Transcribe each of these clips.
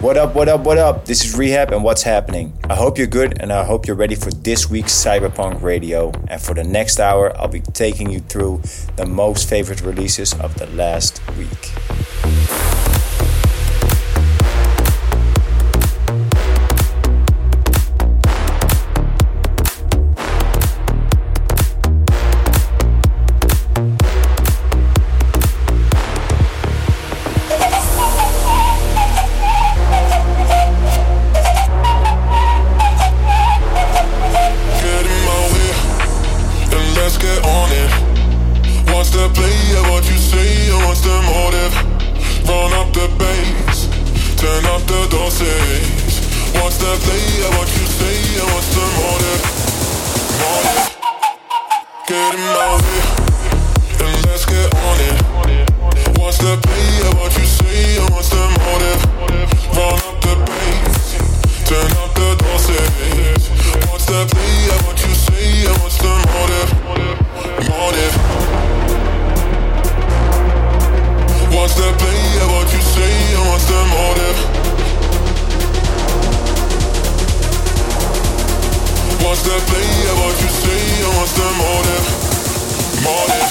What up, what up, what up? This is Rehab and what's happening. I hope you're good and I hope you're ready for this week's Cyberpunk Radio. And for the next hour, I'll be taking you through the most favorite releases of the last week. wants to play, I want you say, I want some more than, more than.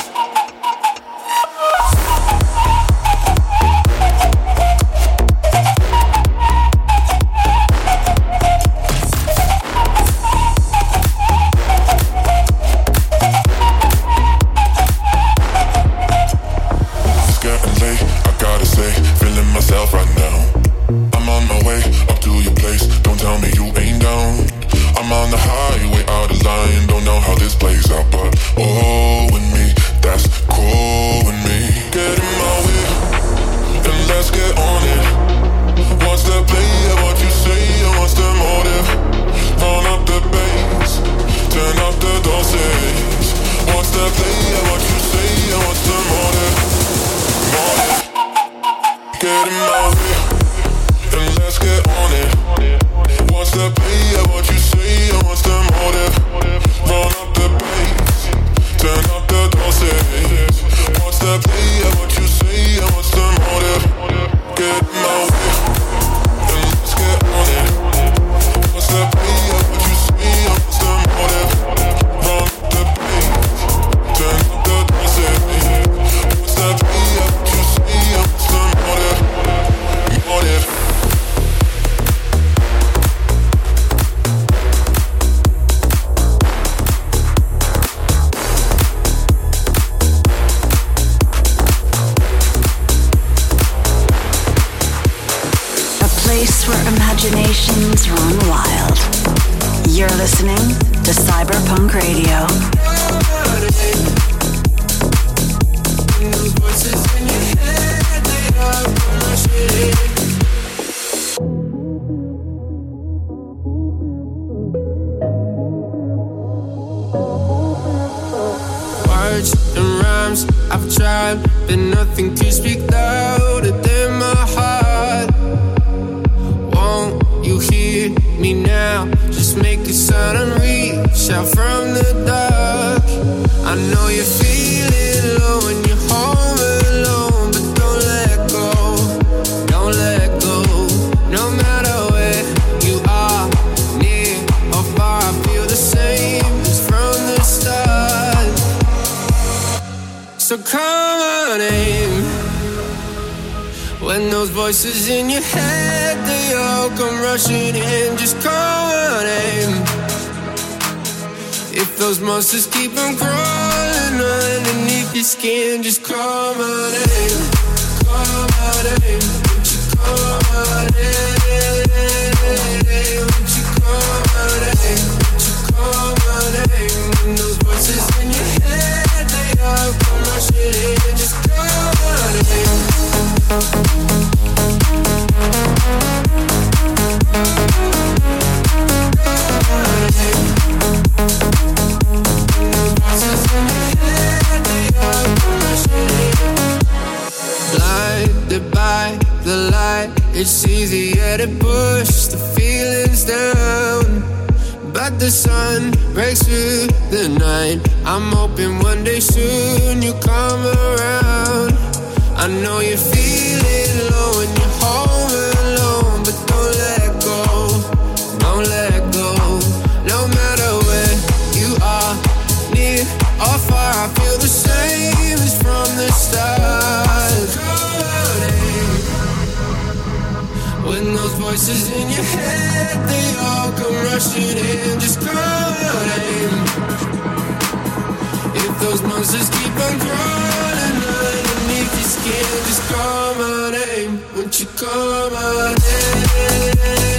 You call my name?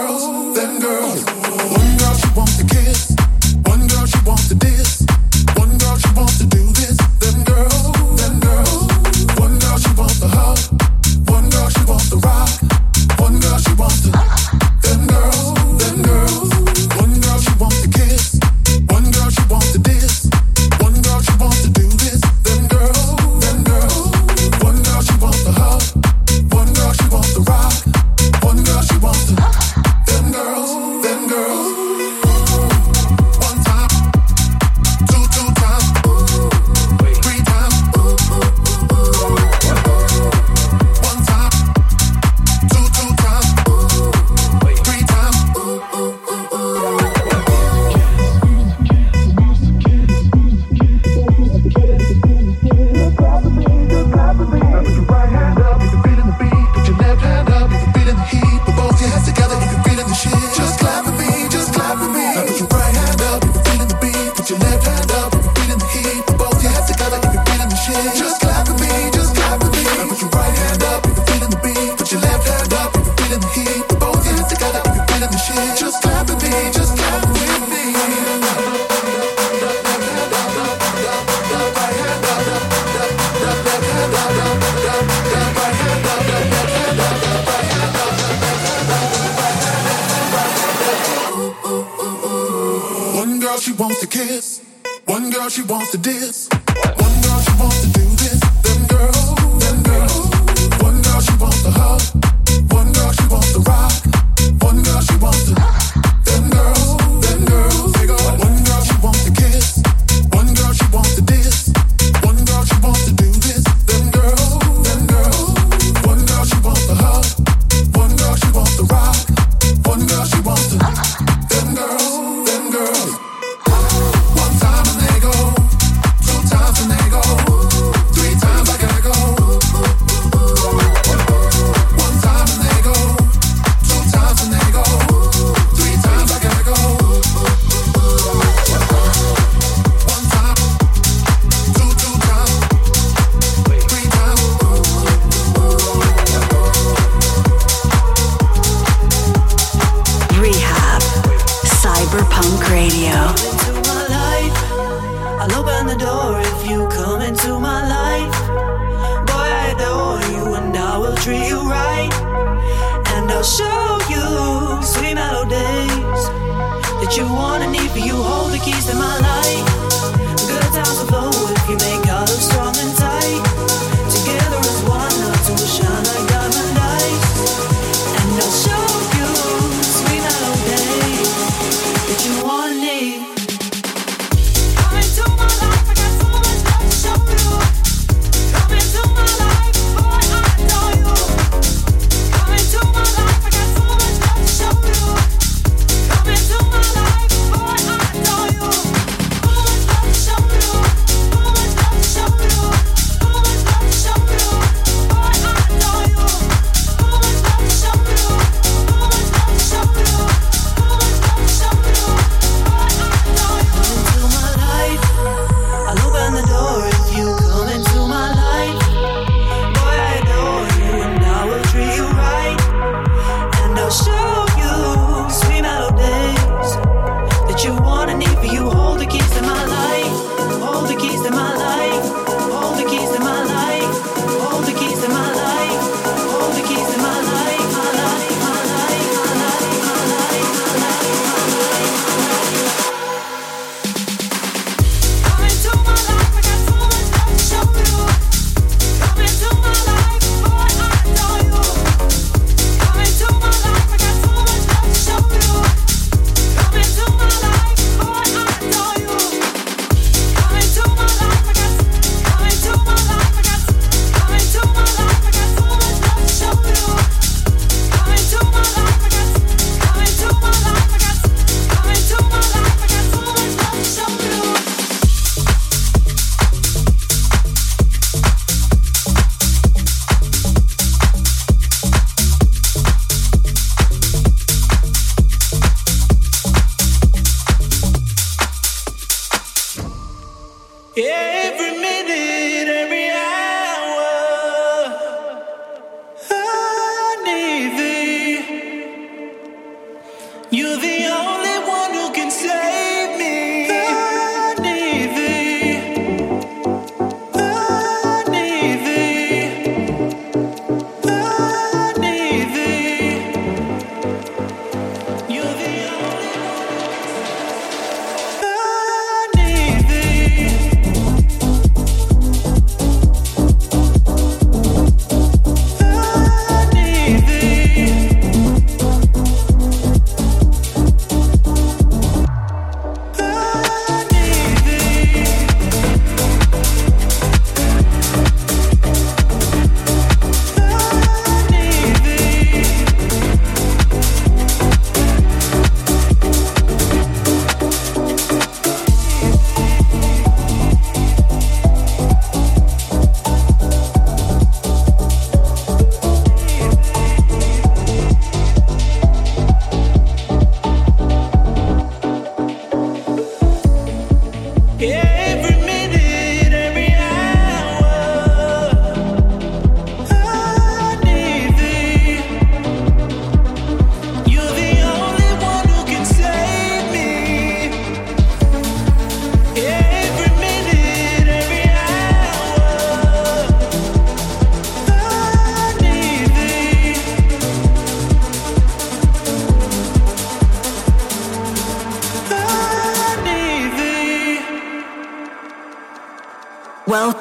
Girls, them girls.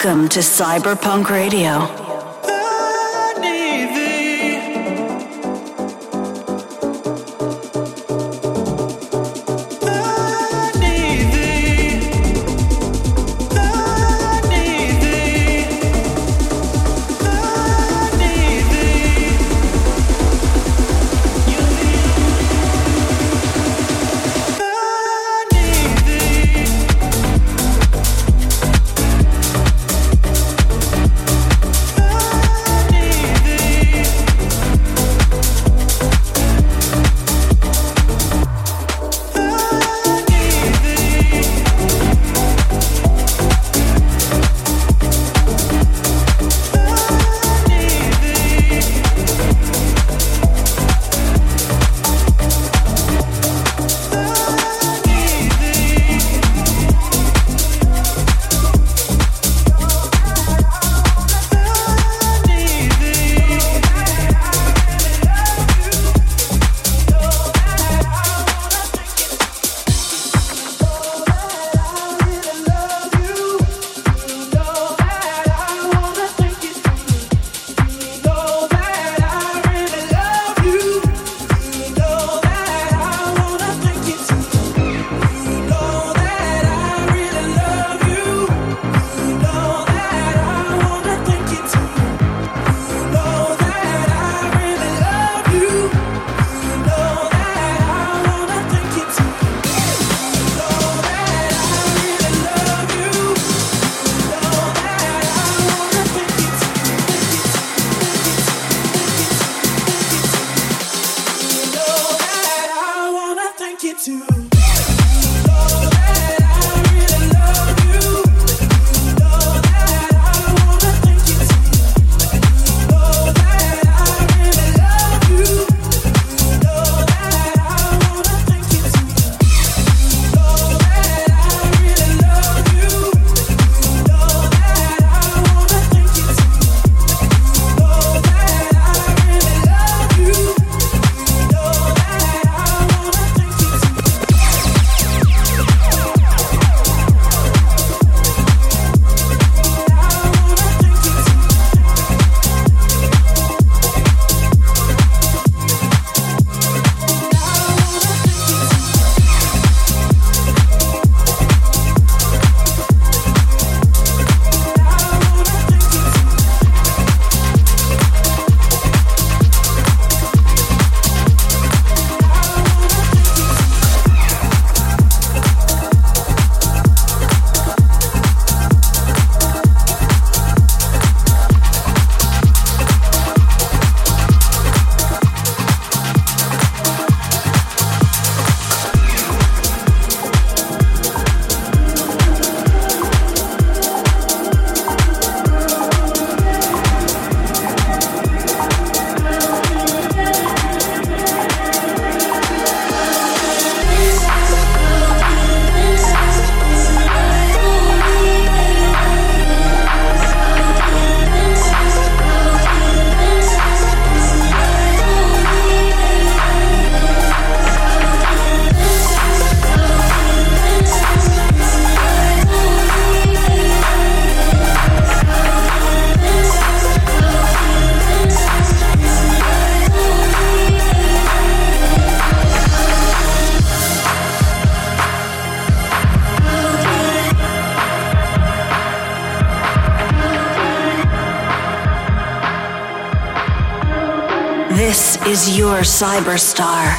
Welcome to Cyberpunk Radio. Cyberstar.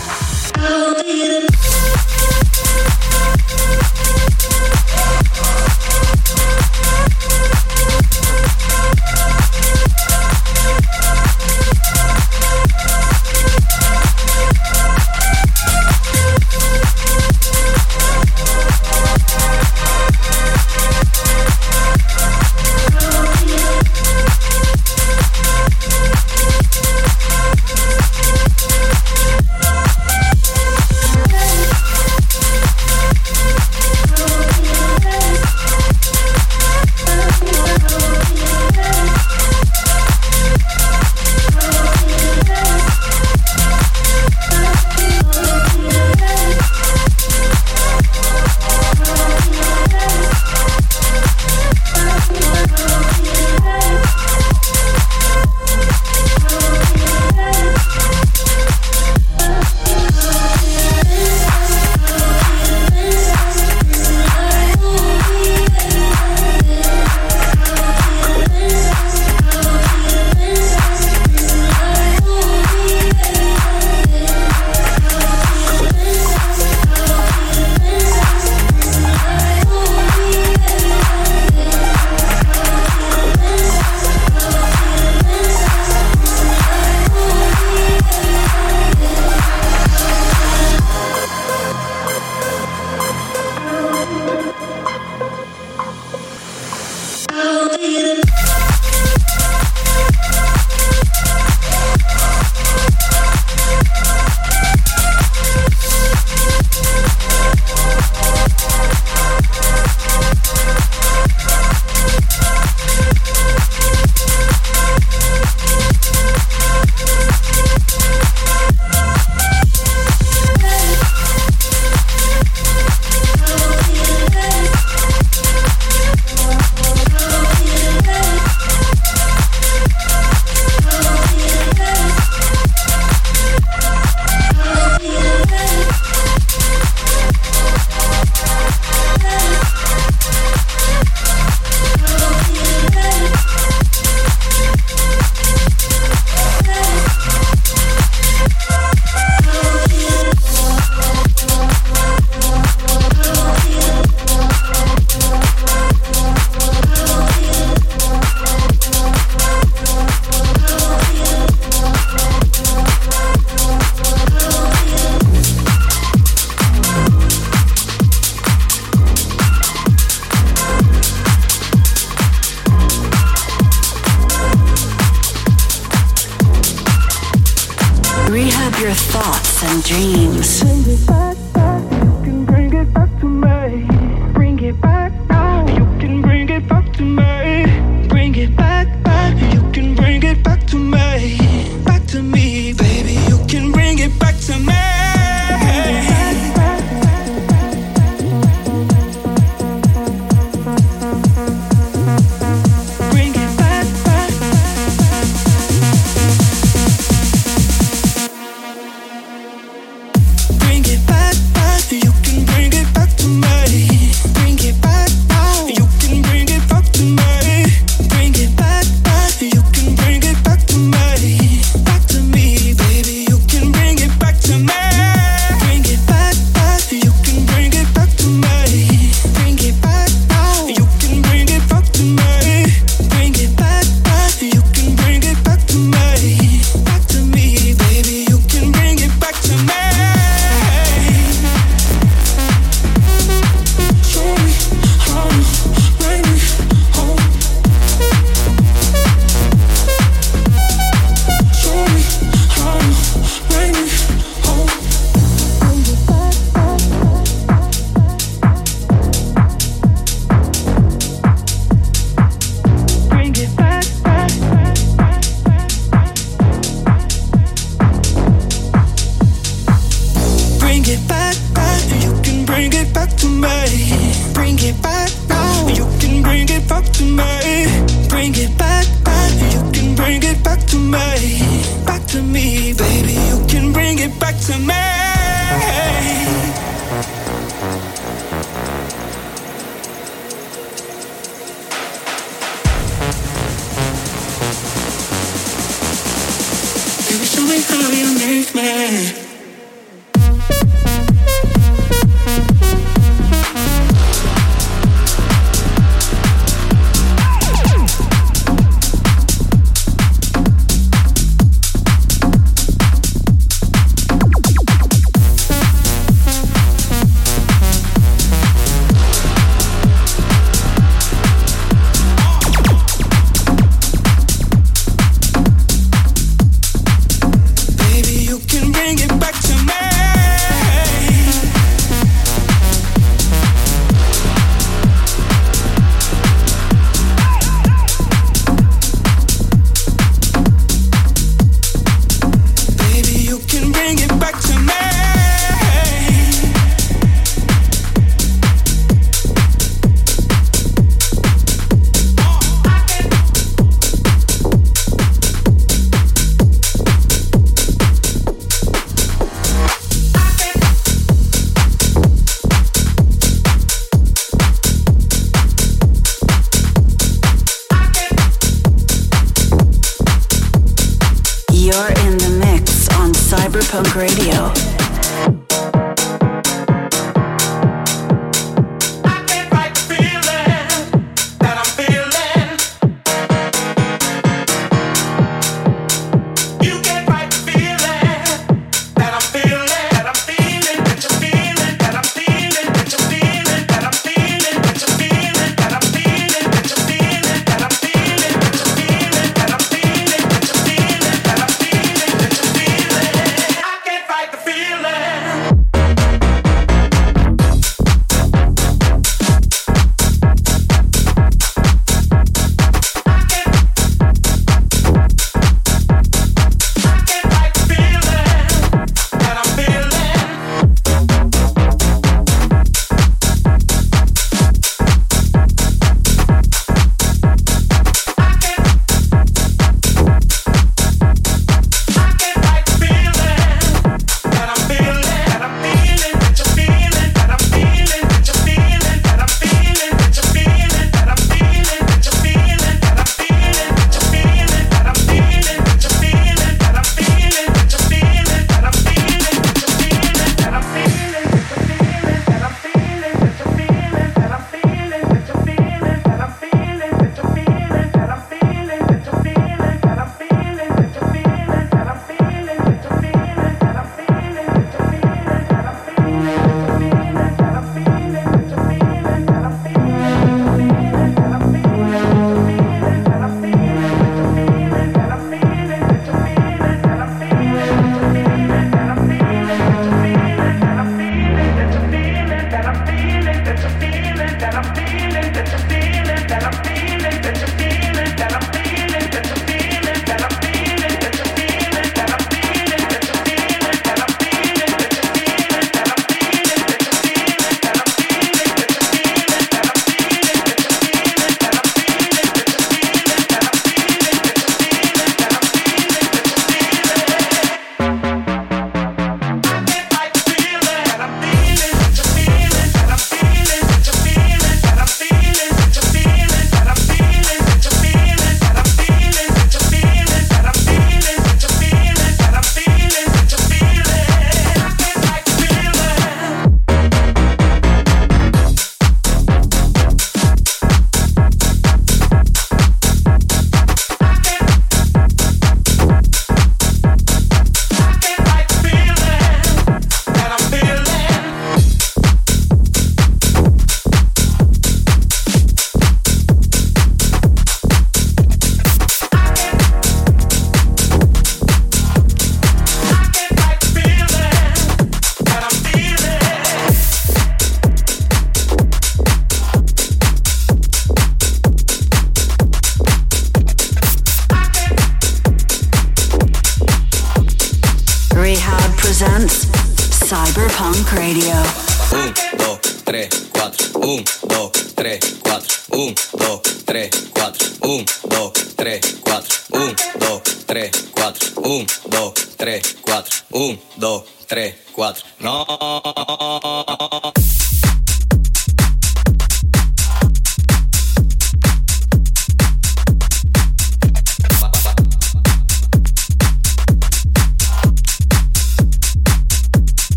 Punk Radio.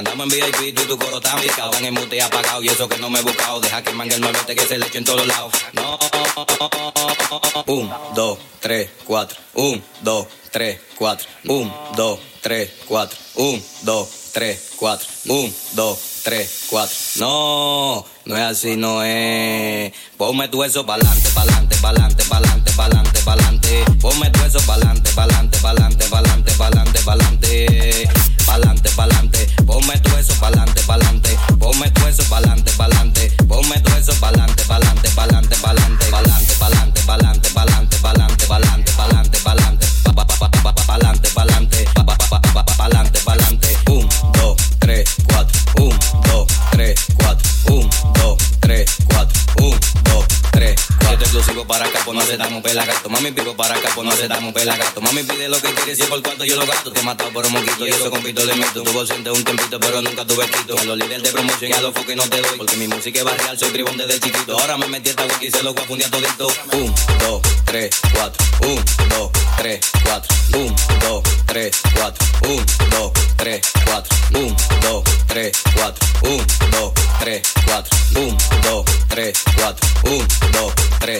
Andamos en VIP y tu coro está picado. En mute apagado y eso que no me he buscado. Deja que mangue el muevete que se le eche en todos lados. No. Un, dos, tres, cuatro. Un, dos, tres, cuatro. Un, dos, tres, cuatro. Un, dos, tres, cuatro. Un, dos, tres, cuatro. No, no es así, no es. Ponme tu eso pa'lante, pa'lante, pa'lante, pa'lante, pa'lante, pa'lante. Ponme tu eso pa'lante, pa'lante, pa'lante, pa'lante, pa'lante, pa'lante. Pa'lante, pa'lante. Ponme tu eso pa'lante, pa'lante. Ponme tu eso pa'lante, pa'lante. Ponme tu eso pa'lante, pa'lante, pa'lante, pa'lante, pa'lante, pa'lante, pa'lante, pa'lante, pa'lante, pa'lante, pa'lante, pa'lante, pa'lante, pa'lante, pa'lante, pa'lante. Un, dos, tres, cuatro. Un, dos, tres, Oh. Cuatro. exclusivo para acá, pues no se damos pelagato. Mami pico para acá, pues no se damos pelagato. Mami pide lo que quiere, si es por cuarto yo lo gasto. Te he matado por un moquito y eso compito le meto. Tuvo siente un tempito, pero nunca tuve quito. A los líderes de promoción y a los foques no te doy. Porque mi música es barrial, soy tribón desde chiquito. Ahora me metí esta wiki y se lo voy a fundir a todito. Un, dos, tres, cuatro. Un, dos, tres, cuatro. Un, dos, tres, cuatro. Un, dos, tres, cuatro. Un, dos, tres, cuatro. Un, dos, tres, cuatro. Un, dos, tres, cuatro. Un, dos, tres,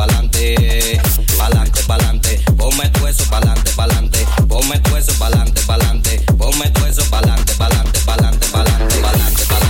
pa'lante. Pa'lante, pa'lante. Ponme tu eso pa'lante, pa'lante. Ponme tu eso pa'lante, pa'lante. Ponme tu eso pa'lante, pa'lante, pa'lante, pa'lante, pa'lante, pa'lante,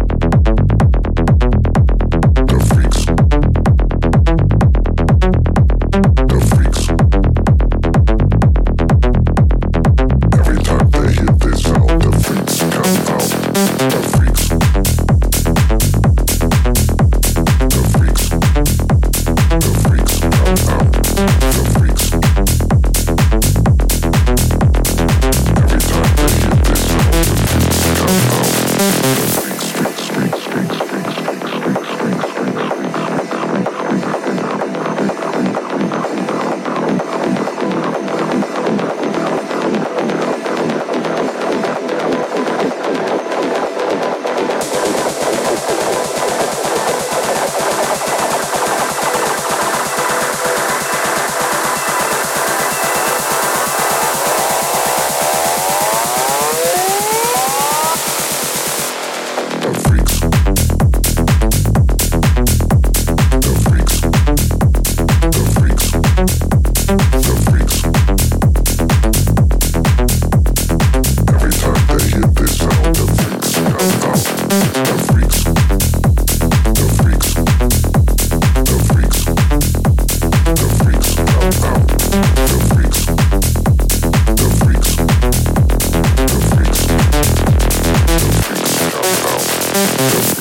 Thank you.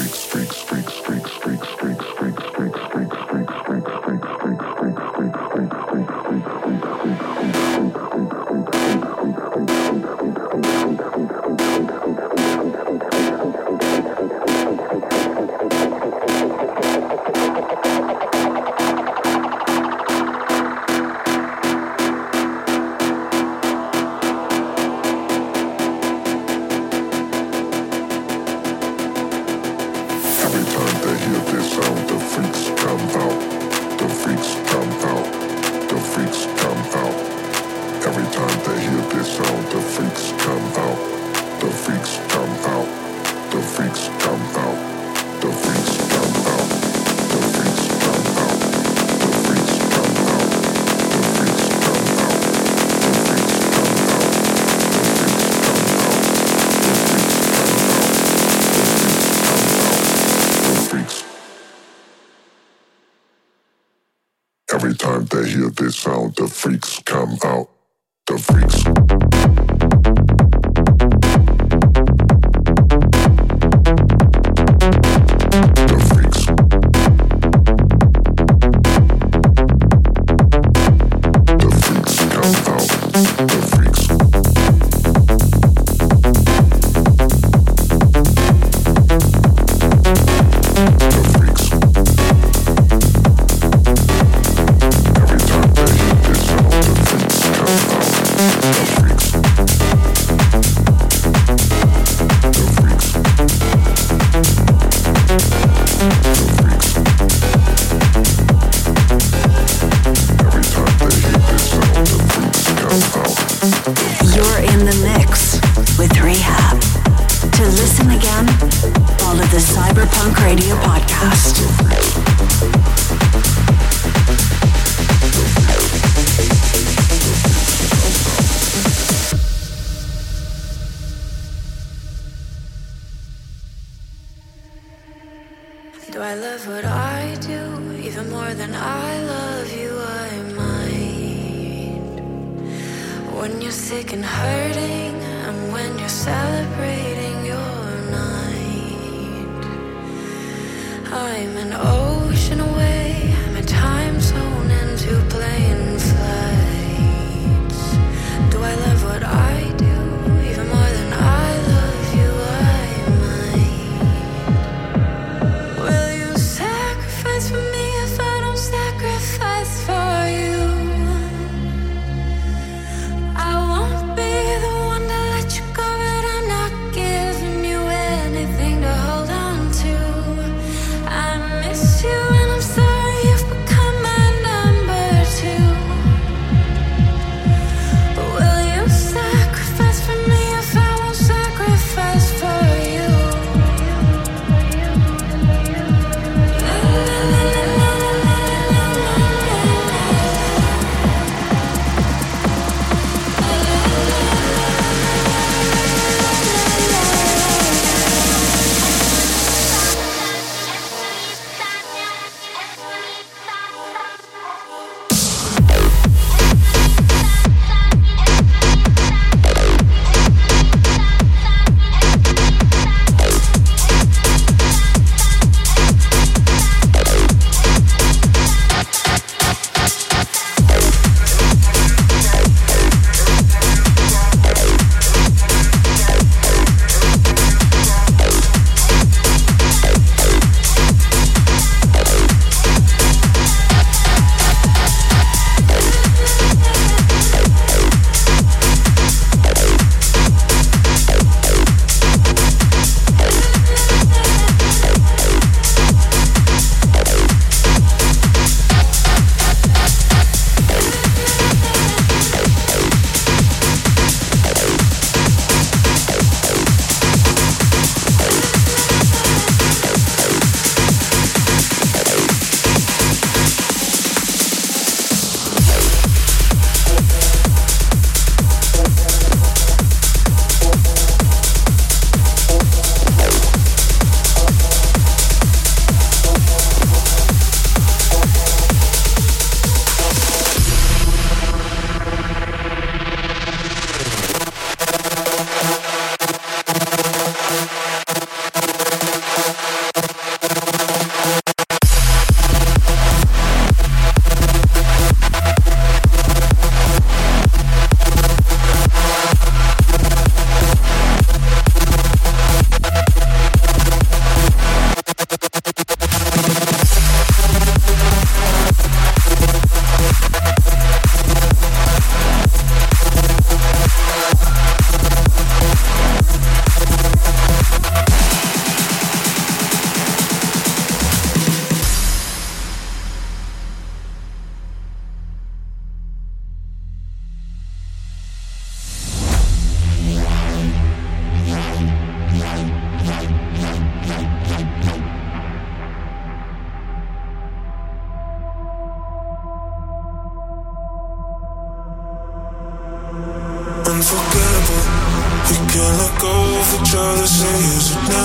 Miss you.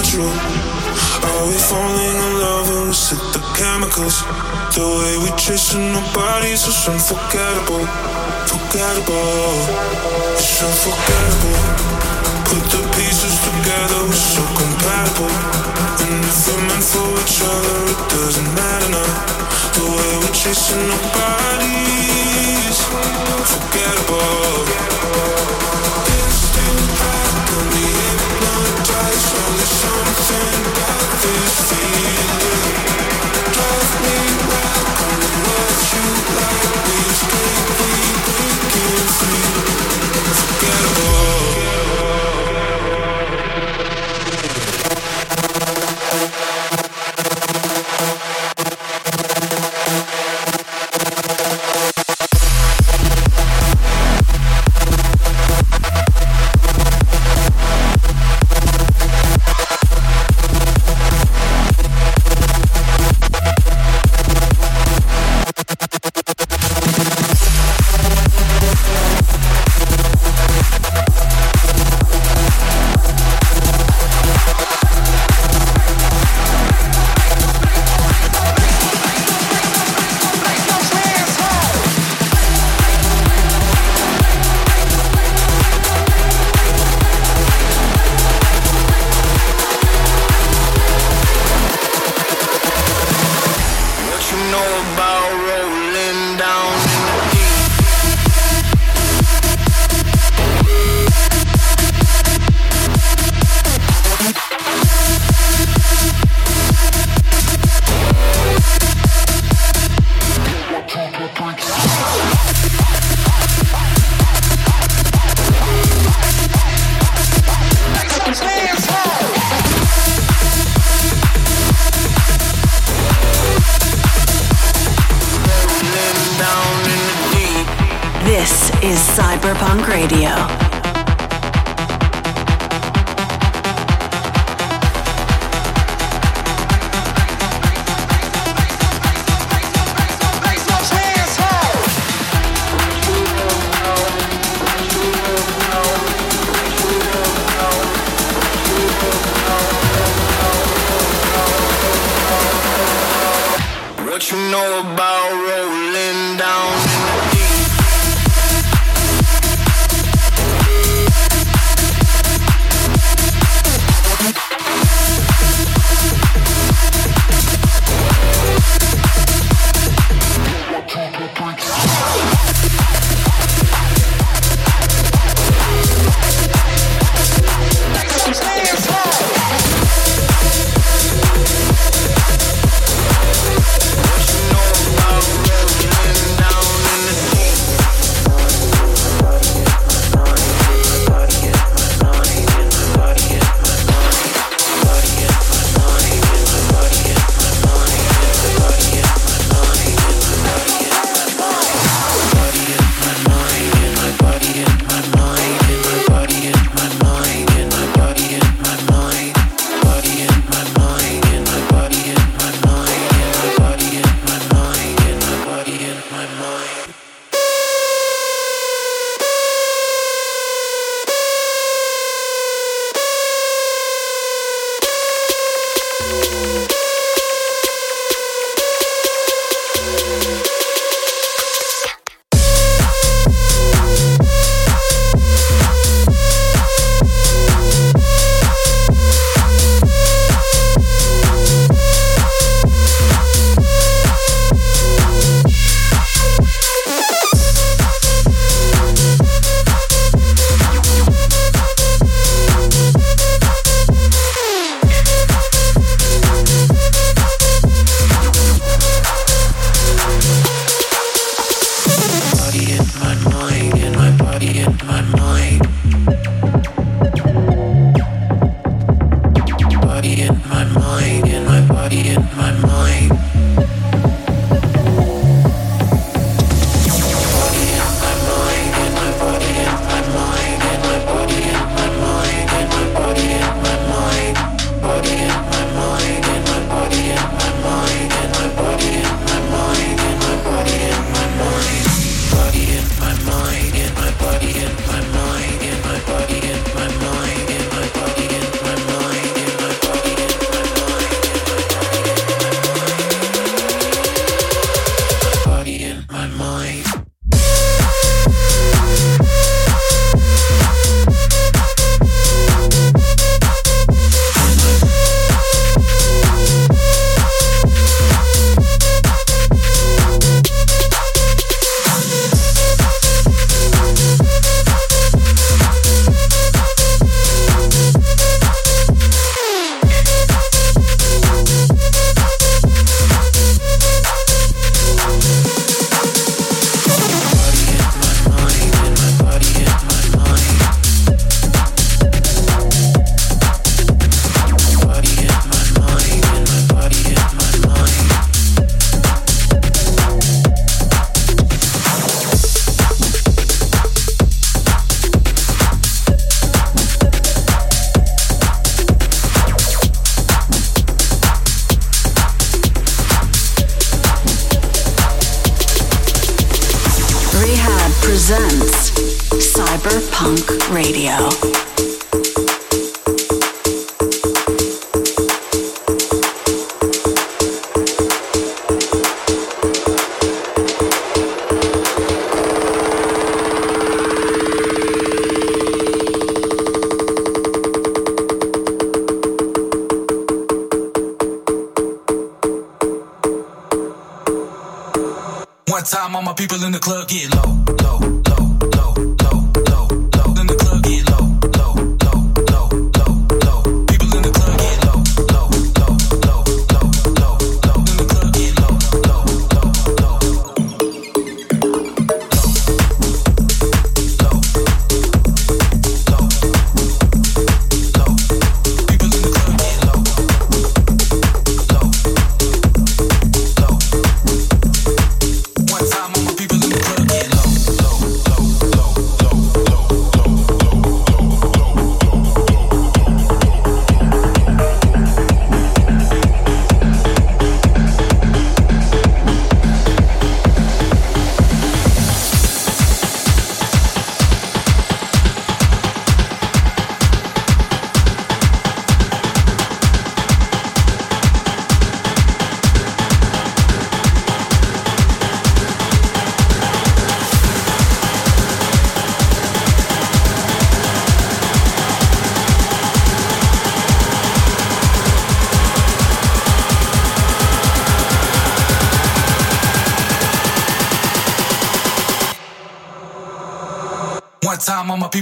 Natural? Are we falling in love or is it the chemicals? The way we chasing our bodies is unforgettable, forgettable. It's unforgettable. Put the pieces together, we're so compatible. And if we're meant for each other, it doesn't matter now. The way we're chasing our bodies, forgettable. High, got me something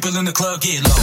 people in the club get low, low,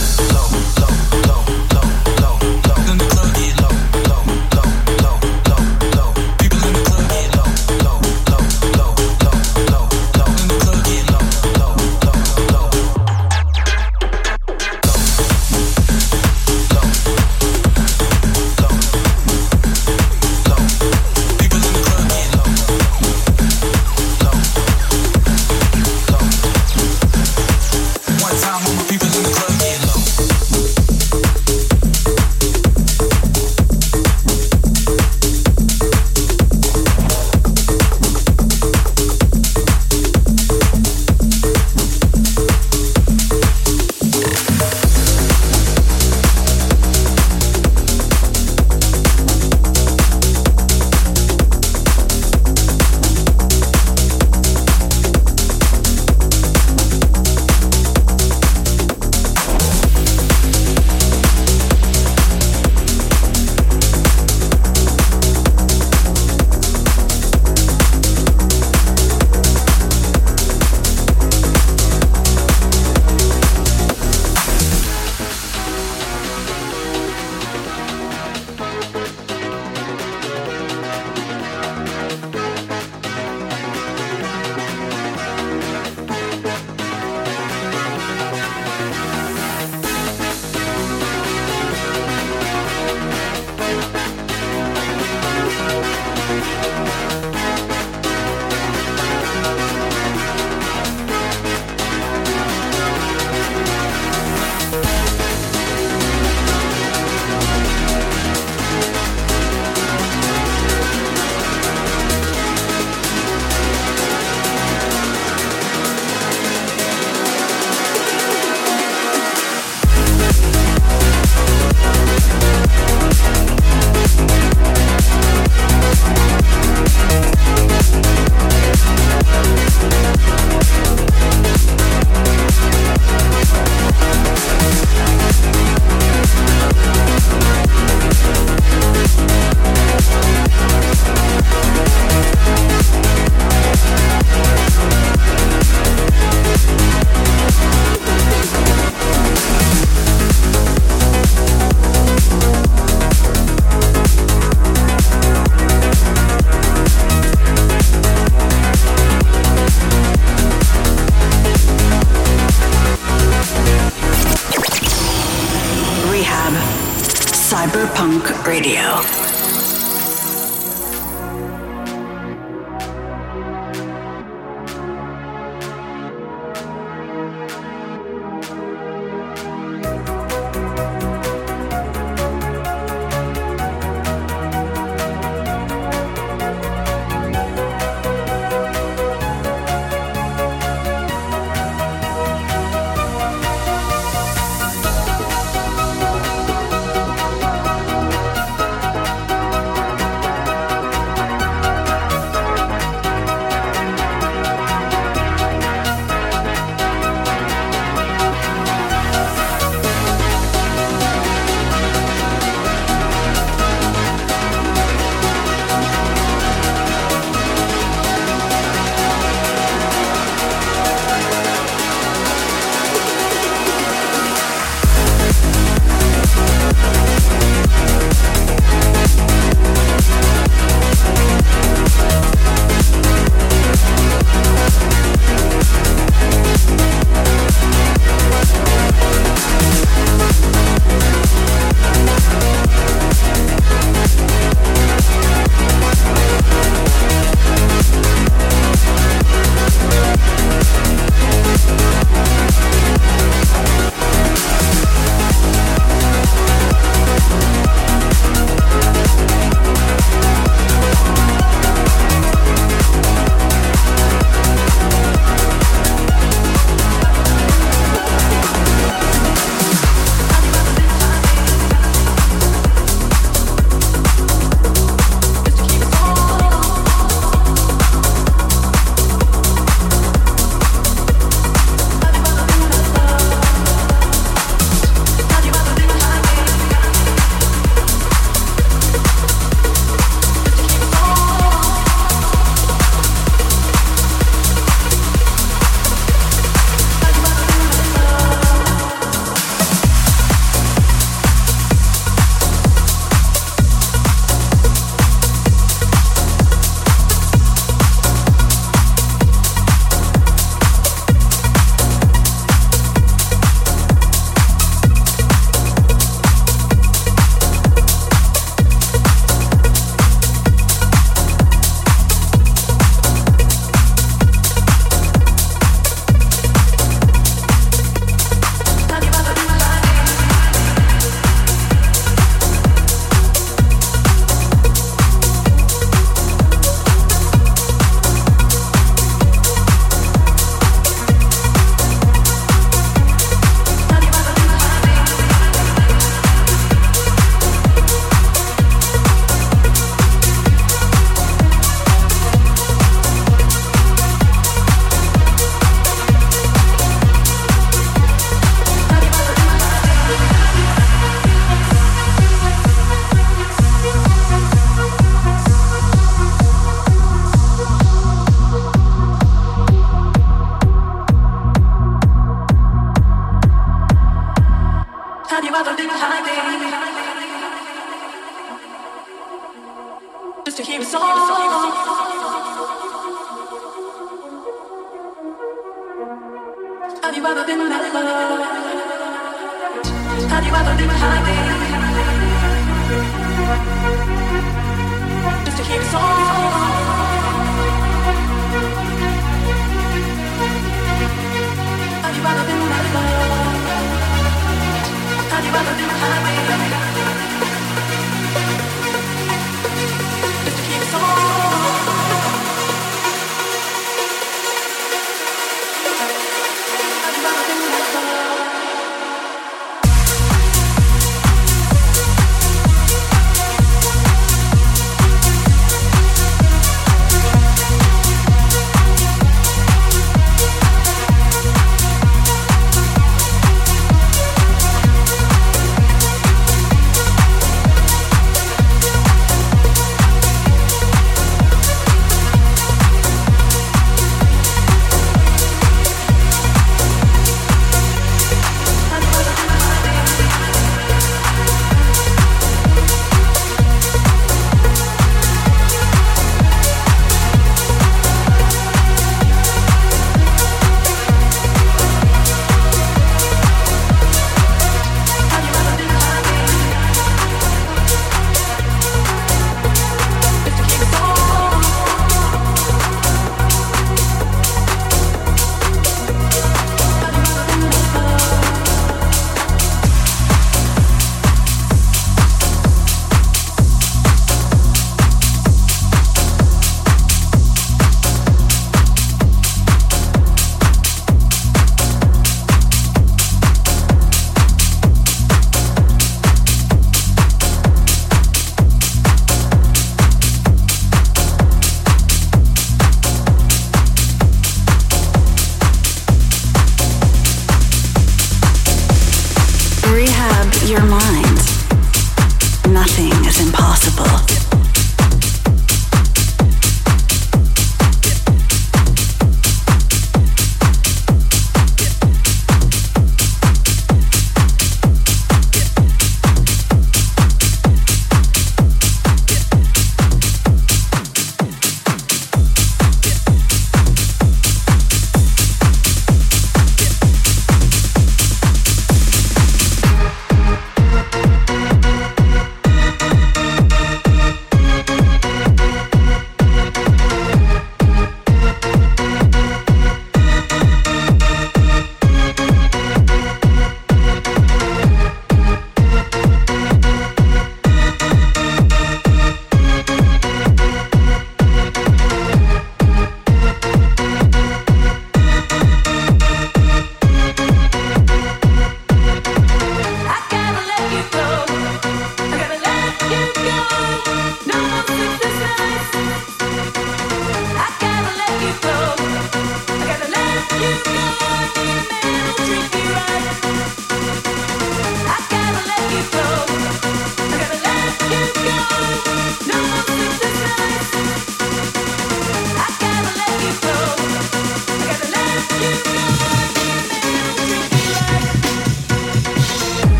your mind.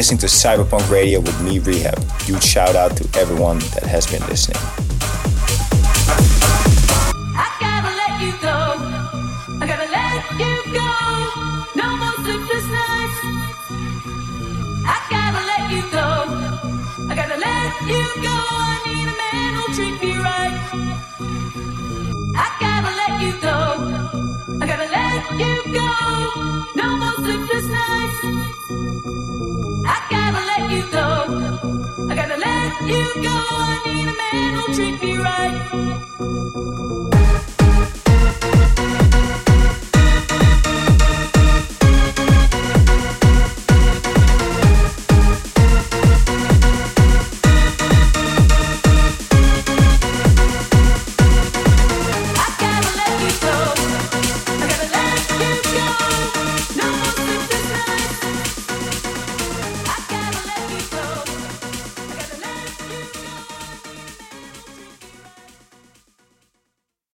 Listening to Cyberpunk Radio with me, Rehab. Huge shout out to everyone that has been listening.